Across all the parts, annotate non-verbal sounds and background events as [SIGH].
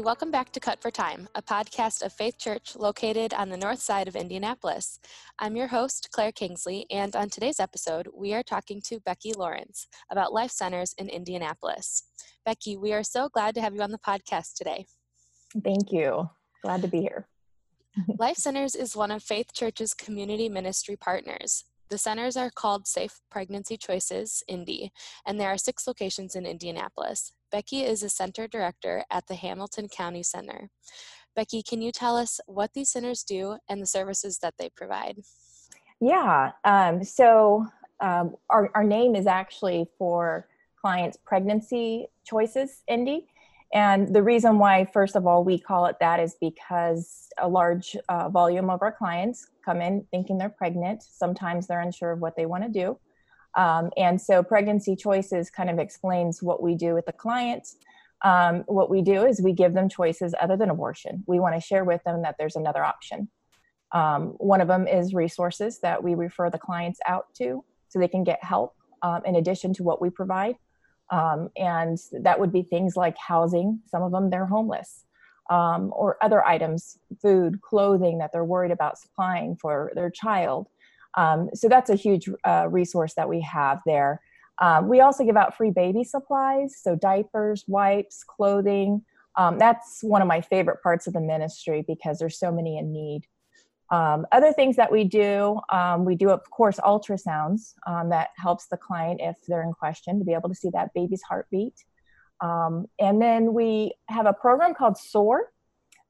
Hey, welcome back to Cut for Time, a podcast of Faith Church located on the north side of Indianapolis. I'm your host, Claire Kingsley, and on today's episode, we are talking to Becky Lawrence about life centers in Indianapolis. Becky, we are so glad to have you on the podcast today. Thank you. Glad to be here. [LAUGHS] life Centers is one of Faith Church's community ministry partners. The centers are called Safe Pregnancy Choices, Indy, and there are six locations in Indianapolis. Becky is a center director at the Hamilton County Center. Becky, can you tell us what these centers do and the services that they provide? Yeah, um, so um, our, our name is actually for clients' pregnancy choices, Indy. And the reason why, first of all, we call it that is because a large uh, volume of our clients come in thinking they're pregnant. Sometimes they're unsure of what they want to do. Um, and so, Pregnancy Choices kind of explains what we do with the clients. Um, what we do is we give them choices other than abortion. We want to share with them that there's another option. Um, one of them is resources that we refer the clients out to so they can get help um, in addition to what we provide. Um, and that would be things like housing. Some of them, they're homeless. Um, or other items, food, clothing that they're worried about supplying for their child. Um, so that's a huge uh, resource that we have there. Um, we also give out free baby supplies, so diapers, wipes, clothing. Um, that's one of my favorite parts of the ministry because there's so many in need. Um, other things that we do, um, we do, of course, ultrasounds um, that helps the client if they're in question to be able to see that baby's heartbeat. Um, and then we have a program called SOAR.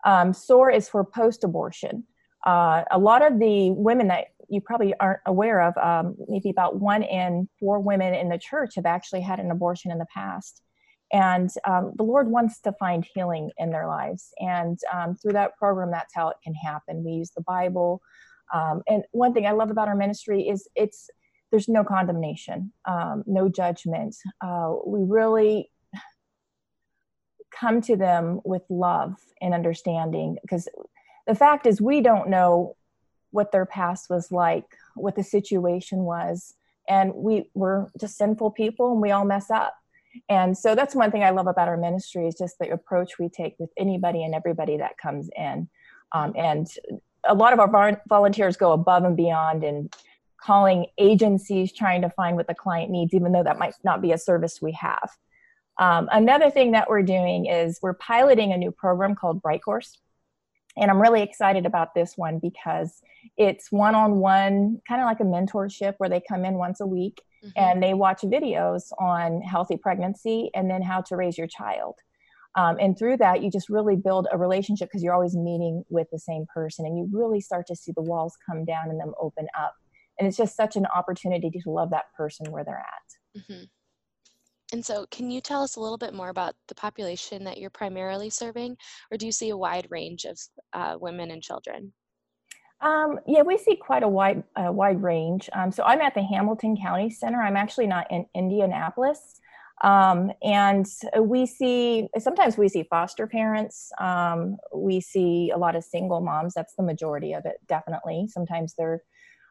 Um, SOAR is for post abortion. Uh, a lot of the women that you probably aren't aware of, um, maybe about one in four women in the church have actually had an abortion in the past. And um, the Lord wants to find healing in their lives. And um, through that program, that's how it can happen. We use the Bible. Um, and one thing I love about our ministry is it's there's no condemnation, um, no judgment. Uh, we really come to them with love and understanding because the fact is we don't know what their past was like, what the situation was. And we were just sinful people and we all mess up and so that's one thing i love about our ministry is just the approach we take with anybody and everybody that comes in. Um, and a lot of our volunteers go above and beyond and calling agencies trying to find what the client needs even though that might not be a service we have. Um, another thing that we're doing is we're piloting a new program called Brightcourse and i'm really excited about this one because it's one-on-one kind of like a mentorship where they come in once a week mm-hmm. and they watch videos on healthy pregnancy and then how to raise your child. Um, and through that, you just really build a relationship because you're always meeting with the same person and you really start to see the walls come down and them open up. And it's just such an opportunity to love that person where they're at. Mm-hmm. And so, can you tell us a little bit more about the population that you're primarily serving, or do you see a wide range of uh, women and children? Um, yeah, we see quite a wide uh, wide range. Um, so I'm at the Hamilton County Center. I'm actually not in Indianapolis, um, and we see sometimes we see foster parents. Um, we see a lot of single moms. That's the majority of it, definitely. Sometimes their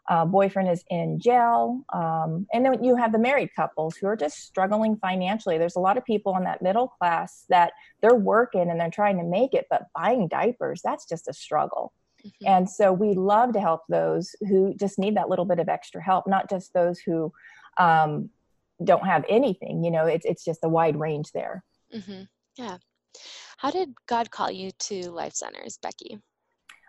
uh, boyfriend is in jail, um, and then you have the married couples who are just struggling financially. There's a lot of people in that middle class that they're working and they're trying to make it, but buying diapers that's just a struggle. Mm-hmm. And so we love to help those who just need that little bit of extra help, not just those who um, don't have anything. You know, it's it's just a wide range there. Mm-hmm. Yeah. How did God call you to Life Centers, Becky?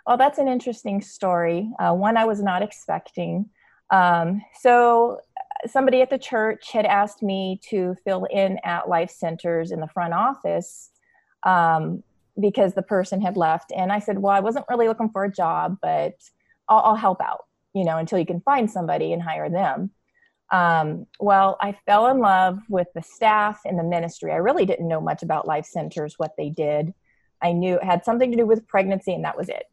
Well, that's an interesting story. Uh, one I was not expecting. Um, so somebody at the church had asked me to fill in at Life Centers in the front office um, because the person had left. And I said, Well, I wasn't really looking for a job, but I'll, I'll help out, you know, until you can find somebody and hire them. Um, well, I fell in love with the staff and the ministry. I really didn't know much about life centers, what they did. I knew it had something to do with pregnancy, and that was it.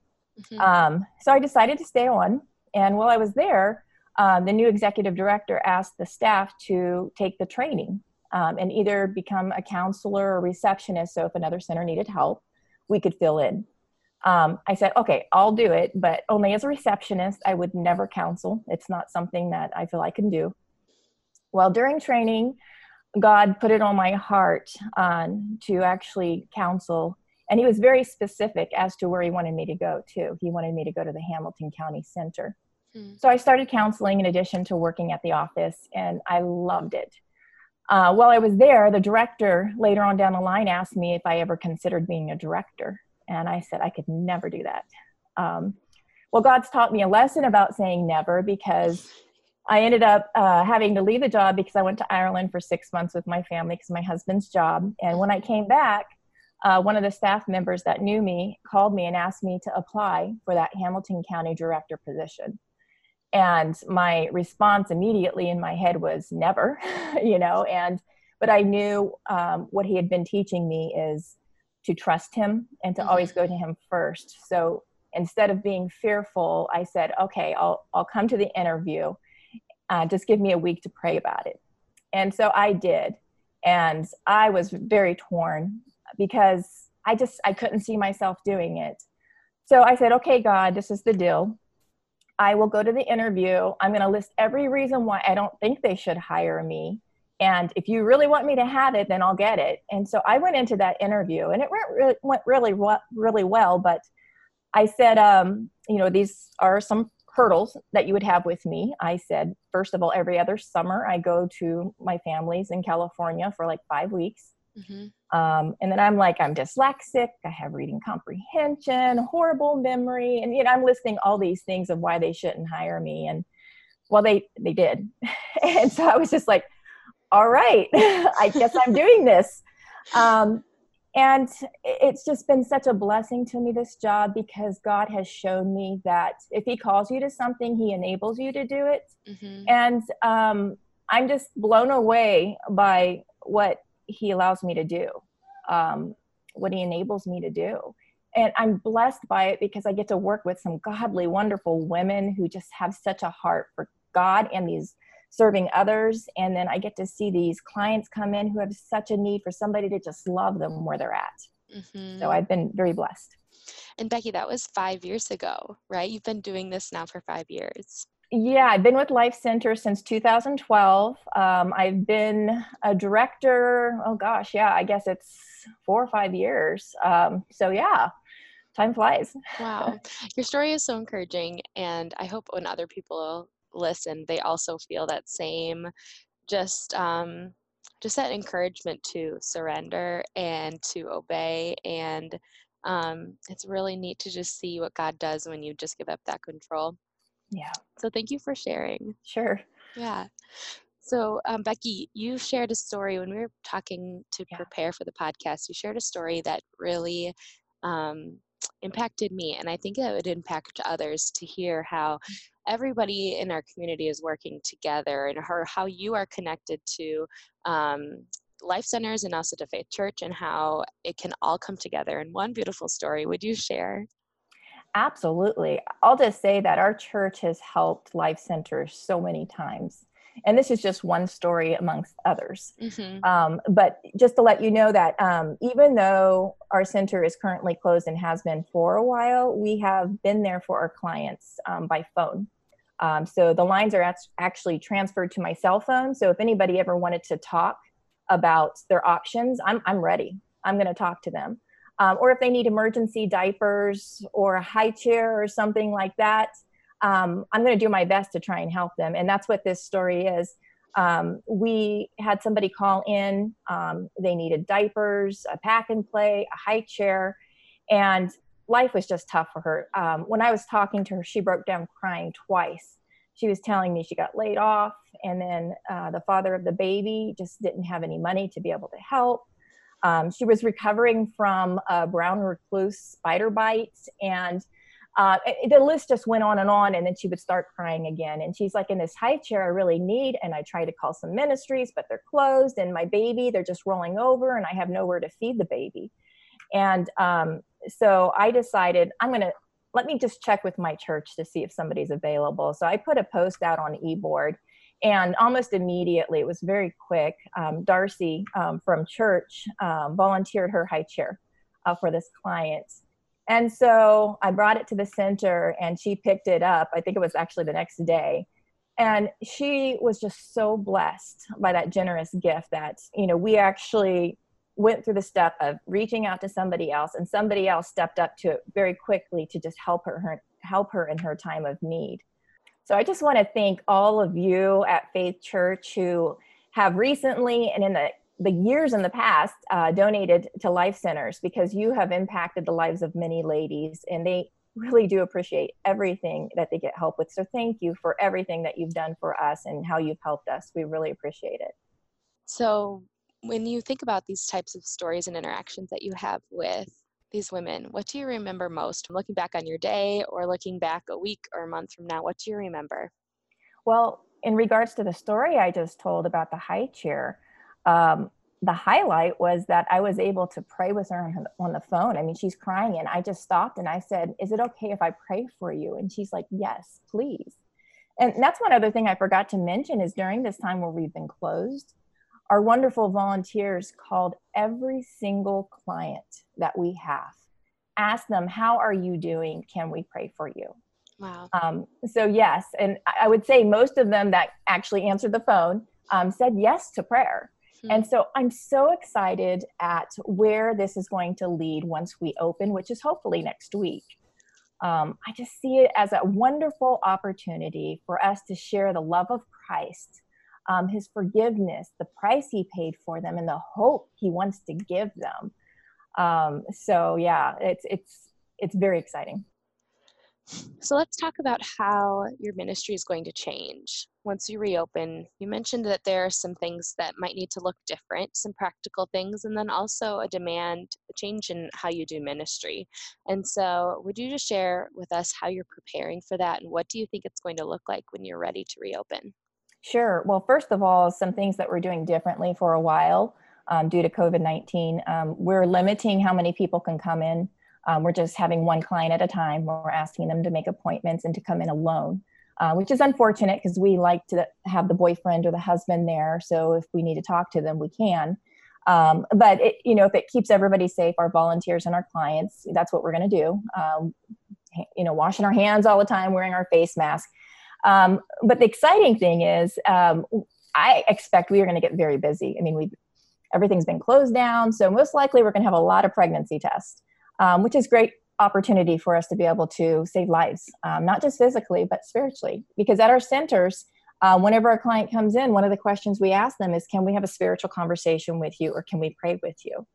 Mm-hmm. Um, so I decided to stay on. And while I was there, um, the new executive director asked the staff to take the training um, and either become a counselor or receptionist. So if another center needed help, we could fill in. Um, I said, okay, I'll do it, but only as a receptionist. I would never counsel. It's not something that I feel I can do. Well, during training, God put it on my heart um, to actually counsel. And he was very specific as to where he wanted me to go to. He wanted me to go to the Hamilton County Center. Hmm. So I started counseling in addition to working at the office, and I loved it. Uh, while I was there, the director later on down the line asked me if I ever considered being a director. And I said I could never do that. Um, well, God's taught me a lesson about saying never because I ended up uh, having to leave the job because I went to Ireland for six months with my family because my husband's job. And when I came back, uh, one of the staff members that knew me called me and asked me to apply for that Hamilton County director position. And my response immediately in my head was never, [LAUGHS] you know, and but I knew um, what he had been teaching me is to trust him and to mm-hmm. always go to him first. So instead of being fearful, I said, okay, I'll, I'll come to the interview. Uh, just give me a week to pray about it. And so I did. And I was very torn because I just, I couldn't see myself doing it. So I said, okay, God, this is the deal. I will go to the interview. I'm going to list every reason why I don't think they should hire me. And if you really want me to have it, then I'll get it. And so I went into that interview and it went really, went really, really well. But I said, um, you know, these are some hurdles that you would have with me. I said, first of all, every other summer I go to my family's in California for like five weeks. Mm-hmm. Um, and then I'm like, I'm dyslexic, I have reading comprehension, horrible memory, and you know, I'm listing all these things of why they shouldn't hire me. And well, they they did, [LAUGHS] and so I was just like, all right, [LAUGHS] I guess I'm doing this. Um, and it's just been such a blessing to me this job because god has shown me that if he calls you to something he enables you to do it mm-hmm. and um, i'm just blown away by what he allows me to do um, what he enables me to do and i'm blessed by it because i get to work with some godly wonderful women who just have such a heart for god and these serving others. And then I get to see these clients come in who have such a need for somebody to just love them where they're at. Mm-hmm. So I've been very blessed. And Becky, that was five years ago, right? You've been doing this now for five years. Yeah, I've been with Life Center since 2012. Um, I've been a director, oh gosh, yeah, I guess it's four or five years. Um, so, yeah, time flies. wow. [LAUGHS] Your story is so encouraging. And I hope when other people listen, they also feel that same just um, just that encouragement to surrender and to obey and um, it's really neat to just see what god does when you just give up that control yeah. So thank you for sharing. Sure. Yeah. So um, becky you shared a story when we were talking to yeah. prepare for the podcast you shared a story that really um, impacted me and i think it would impact others to hear how everybody in our community is working together and her, how you are connected to um, life centers and also to faith church and how it can all come together in one beautiful story. Would you share absolutely i'll just say that our church has helped life centers so many times and this is just one story amongst others. Mm-hmm. Um, but just to let you know that um, even though our center is currently closed and has been for a while, we have been there for our clients um, by phone. Um, so the lines are actually transferred to my cell phone. So if anybody ever wanted to talk about their options, I'm, I'm ready. I'm going to talk to them. Um, or if they need emergency diapers or a high chair or something like that, um, I'm going to do my best to try and help them. And that's what this story is. Um, we had somebody call in, um, they needed diapers, a pack and play, a high chair, and life was just tough for her. Um, when I was talking to her, she broke down crying twice. She was telling me she got laid off, and then uh, the father of the baby just didn't have any money to be able to help. Um, she was recovering from a brown recluse spider bite, and uh, it, the list just went on and on and then she would start crying again. And she's like in this high chair i really need and i try to call some ministries but they're closed and my baby they're just rolling over and i have nowhere to feed the baby. And um, so i decided i'm to let me just check with my church to see if somebody's available. So i put a post out on eBoard and almost immediately it was very quick um, darcy um, from church um, volunteered her high chair uh, for this client and so I brought it to the center and she picked it up. I think it was actually the next day. And she was just so blessed by that generous gift that, you know, we actually went through the step of reaching out to somebody else and somebody else stepped up to it very quickly to just help her, her help her in her time of need so i just want to thank all of you at faith church who have recently and in the the years in the past uh, donated to life centers because you have impacted the lives of many ladies and they really do appreciate everything that they get help with. So thank you for everything that you've done for us and how you've helped us. We really appreciate it. So when you think about these types of stories and interactions that you have with these women, what do you remember most? Looking back on your day or looking back a week or a month from now, what do you remember? Well, in regards to the story I just told about the high chair, um, the highlight was that I was able to pray with her on, the phone. I mean, she's crying, and I just stopped and I said, Is it okay if I pray for you? And she's like, Yes, please. And that's one other thing I forgot to mention is during this time where we've been closed, our wonderful volunteers called every single client that we have, ask them, How are you doing? Can we pray for you? Wow. Um, so, yes. And I would say most of them that actually answered the phone um, said yes to prayer. Hmm. And so I'm so excited at where this is going to lead once we open, which is hopefully next week. Um, I just see it as a wonderful opportunity for us to share the love of Christ um, his forgiveness, the price he paid for them, and the hope he wants to give them. Um, so yeah, it's it's it's very exciting. So let's talk about how your ministry is going to change once you reopen. You mentioned that there are some things that might need to look different, some practical things, and then also a demand a change in how you do ministry. And so, would you just share with us how you're preparing for that and what do you think it's going to look like when you're ready to reopen? Sure. Well, first of all, some things that we're doing differently for a while um, due to COVID 19. Um, we're limiting how many people can come in. Um, we're just having one client at a time. We're asking them to make appointments and to come in alone, uh, which is unfortunate because we like to have the boyfriend or the husband there. So if we need to talk to them, we can. Um, but it, you know, if it keeps everybody safe, our volunteers and our clients, that's what we're going to do. Um, you know, washing our hands all the time, wearing our face mask. Um, but the exciting thing is, um, I expect we are going to get very busy. I mean, we everything's been closed down, so most likely we're going to have a lot of pregnancy tests, um, which is great opportunity for us to be able to save lives, um, not just physically but spiritually. Because at our centers, uh, whenever a client comes in, one of the questions we ask them is, "Can we have a spiritual conversation with you, or can we pray with you?"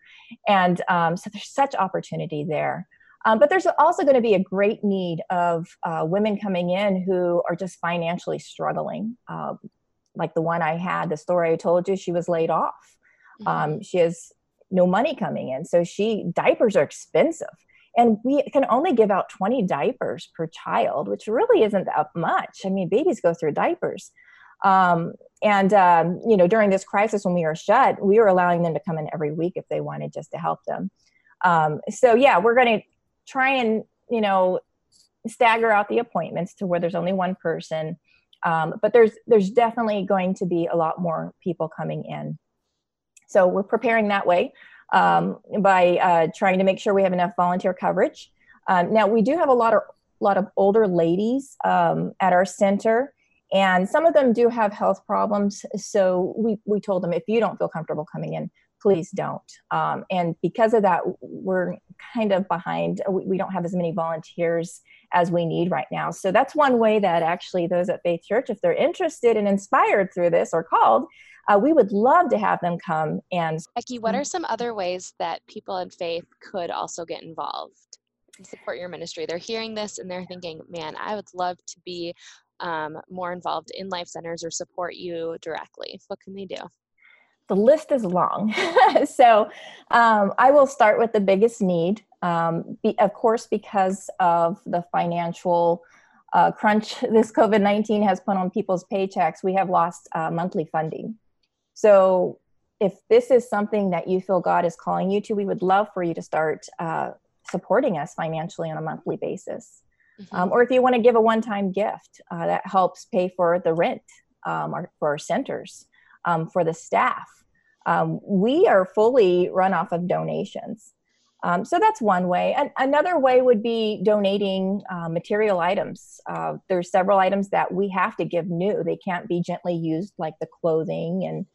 And um, so there's such opportunity there. Um, but there's also going to be a great need of uh, women coming in who are just financially struggling. Um, like the one I had, the story I told you, she was laid off. Mm-hmm. Um, she has no money coming in. So she, diapers are expensive. And we can only give out 20 diapers per child, which really isn't that much. I mean, babies go through diapers. Um, and, um, you know, during this crisis when we were shut, we were allowing them to come in every week if they wanted just to help them. Um, so, yeah, we're going to try and you know stagger out the appointments to where there's only one person. Um, but there's there's definitely going to be a lot more people coming in. So we're preparing that way um, by uh, trying to make sure we have enough volunteer coverage. Um, now we do have a lot of lot of older ladies um, at our center and some of them do have health problems. So we, we told them if you don't feel comfortable coming in please don't. Um, and because of that, we're kind of behind. We, we, don't have as many volunteers as we need right now. So that's one way that actually those at Faith Church, if they're interested and inspired through this or called, uh, we would love to have them come and. Becky, what are some other ways that people in faith could also get involved and support your ministry? They're hearing this and they're thinking, man, I would love to be um, more involved in life centers or support you directly. What can they do? The list is long. [LAUGHS] so um, I will start with the biggest need. Um, be, of course, because of the financial uh, crunch [LAUGHS] this COVID 19 has put on people's paychecks, we have lost uh, monthly funding. So if this is something that you feel God is calling you to, we would love for you to start uh, supporting us financially on a monthly basis. Mm-hmm. Um, or if you want to give a one time gift uh, that helps pay for the rent um, or for our centers um, for the staff. Um, we are fully run off of donations. Um, so that's one way. And another way would be donating uh, material items. Uh, there's several items that we have to give new. They can't be gently used, like the clothing and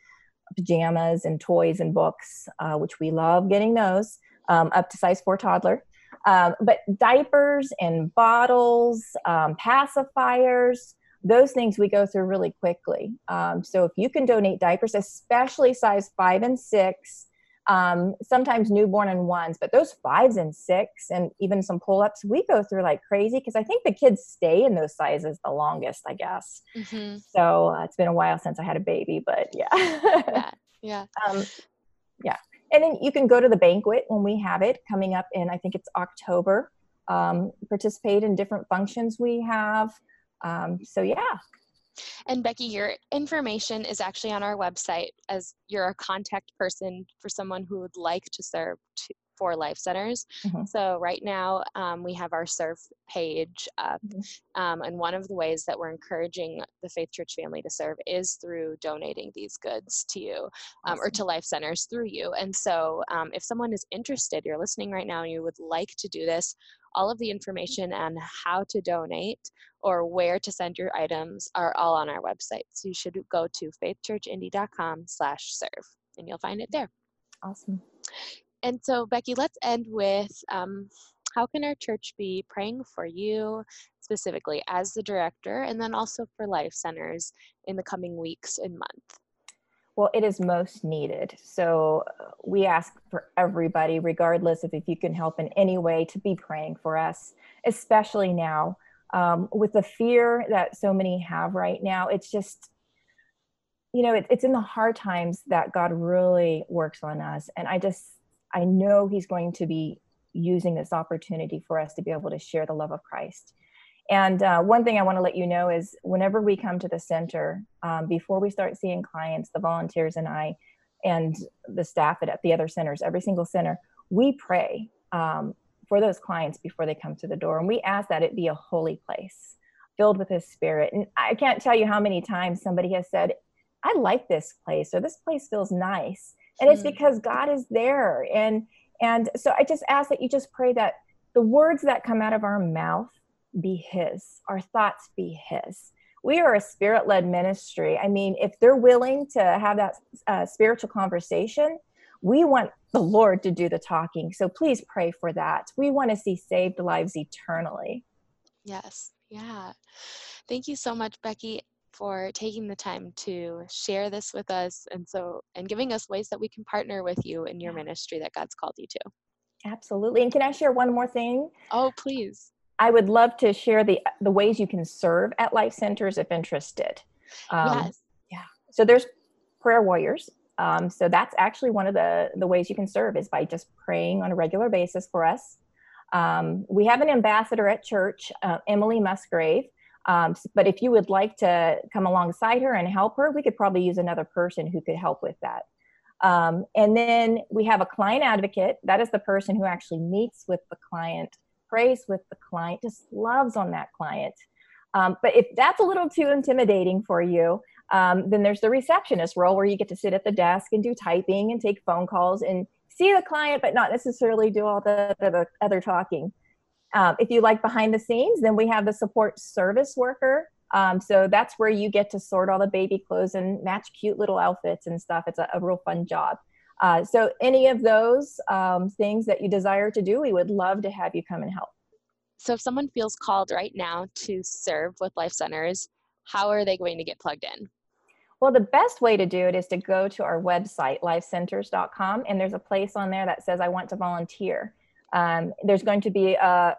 pajamas and toys and books, uh, which we love getting those um, up to size four toddler. Um, but diapers and bottles, um, pacifiers, those things we go through really quickly. Um, so if you can donate diapers, especially size five and six, um, sometimes newborn and ones, but those fives and six, and even some pull ups, we go through like crazy because I think the kids stay in those sizes the longest, I guess. Mm-hmm. So uh, it's been a while since I had a baby, but yeah. yeah. Yeah. [LAUGHS] Um, yeah. And then you can go to the banquet when we have it coming up in, I think it's October. Um, participate in different functions we have. Um, so yeah, and Becky, your information is actually on our website as you're a contact person for someone who would like to serve to, for life centers. Mm-hmm. So right now um, we have our serve page up, mm-hmm. um, and one of the ways that we're encouraging the Faith Church family to serve is through donating these goods to you um, awesome. or to life centers through you. And so um, if someone is interested, you're listening right now, and you would like to do this, all of the information on how to donate or where to send your items are all on our website. So you should go to faithchurchindy.com slash serve and you'll find it there. Awesome. And so, Becky, let's end with um, how can our church be praying for you specifically as the director and then also for life centers in the coming weeks and months? Well, it is most needed. So we ask for everybody, regardless of if you can help in any way, to be praying for us, especially now um, with the fear that so many have right now. It's just, you know, it, it's in the hard times that God really works on us. And I just, I know He's going to be using this opportunity for us to be able to share the love of Christ. And uh, one thing I want to let you know is whenever we come to the center, um, before we start seeing clients, the volunteers and I, and the staff at, at the other centers, every single center, we pray um, for those clients before they come to the door. And we ask that it be a holy place filled with His Spirit. And I can't tell you how many times somebody has said, I like this place, or this place feels nice. And it's hmm. because God is there. And and so I just ask that you just pray that the words that come out of our mouth be His, our thoughts be His. We are a spirit led ministry. I mean, if they're willing to have that uh, spiritual conversation, we want the Lord to do the talking. So please pray for that. We want to see saved lives eternally. Yes. Yeah. Thank you so much, Becky, for taking the time to share this with us and so and giving us ways that we can partner with you in your ministry that God's called you to. Absolutely. And can I share one more thing? Oh, please. I would love to share the the ways you can serve at life centers if interested. Um, yes. Yeah. So there's prayer warriors. Um, so that's actually one of the the ways you can serve is by just praying on a regular basis for us. Um, we have an ambassador at church, uh, Emily Musgrave. Um, but if you would like to come alongside her and help her, we could probably use another person who could help with that. Um, and then we have a client advocate. That is the person who actually meets with the client prays with the client, just loves on that client. Um, but if that's a little too intimidating for you, um, then there's the receptionist role where you get to sit at the desk and do typing and take phone calls and see the client, but not necessarily do all the, the, the other talking. Um, if you like behind the scenes, then we have the support service worker. Um, so that's where you get to sort all the baby clothes and match cute little outfits and stuff. It's a, a real fun job. Uh, so any of those um, things that you desire to do, we would love to have you come and help. So if someone feels called right now to serve with Life Centers, how are they going to get plugged in? Well, the best way to do it is to go to our website, lifecenters.com, and there's a place on there that says, I want to volunteer. Um, there's going to be uh,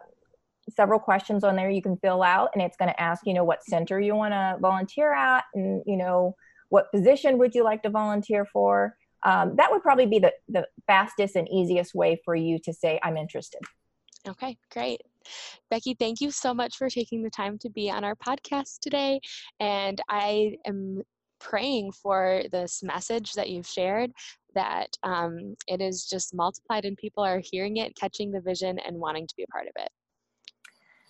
several questions on there you can fill out, and it's going to ask, you know, what center you want to volunteer at, and, you know, what position would you like to volunteer for um, that would probably be the, the fastest and easiest way for you to say, I'm interested. Okay, great. Becky, thank you so much for taking the time to be on our podcast today. And I am praying for this message that you've shared that um, it is just multiplied and people are hearing it, catching the vision, and wanting to be a part of it.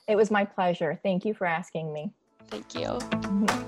It was my pleasure. Thank you for asking me. Thank you.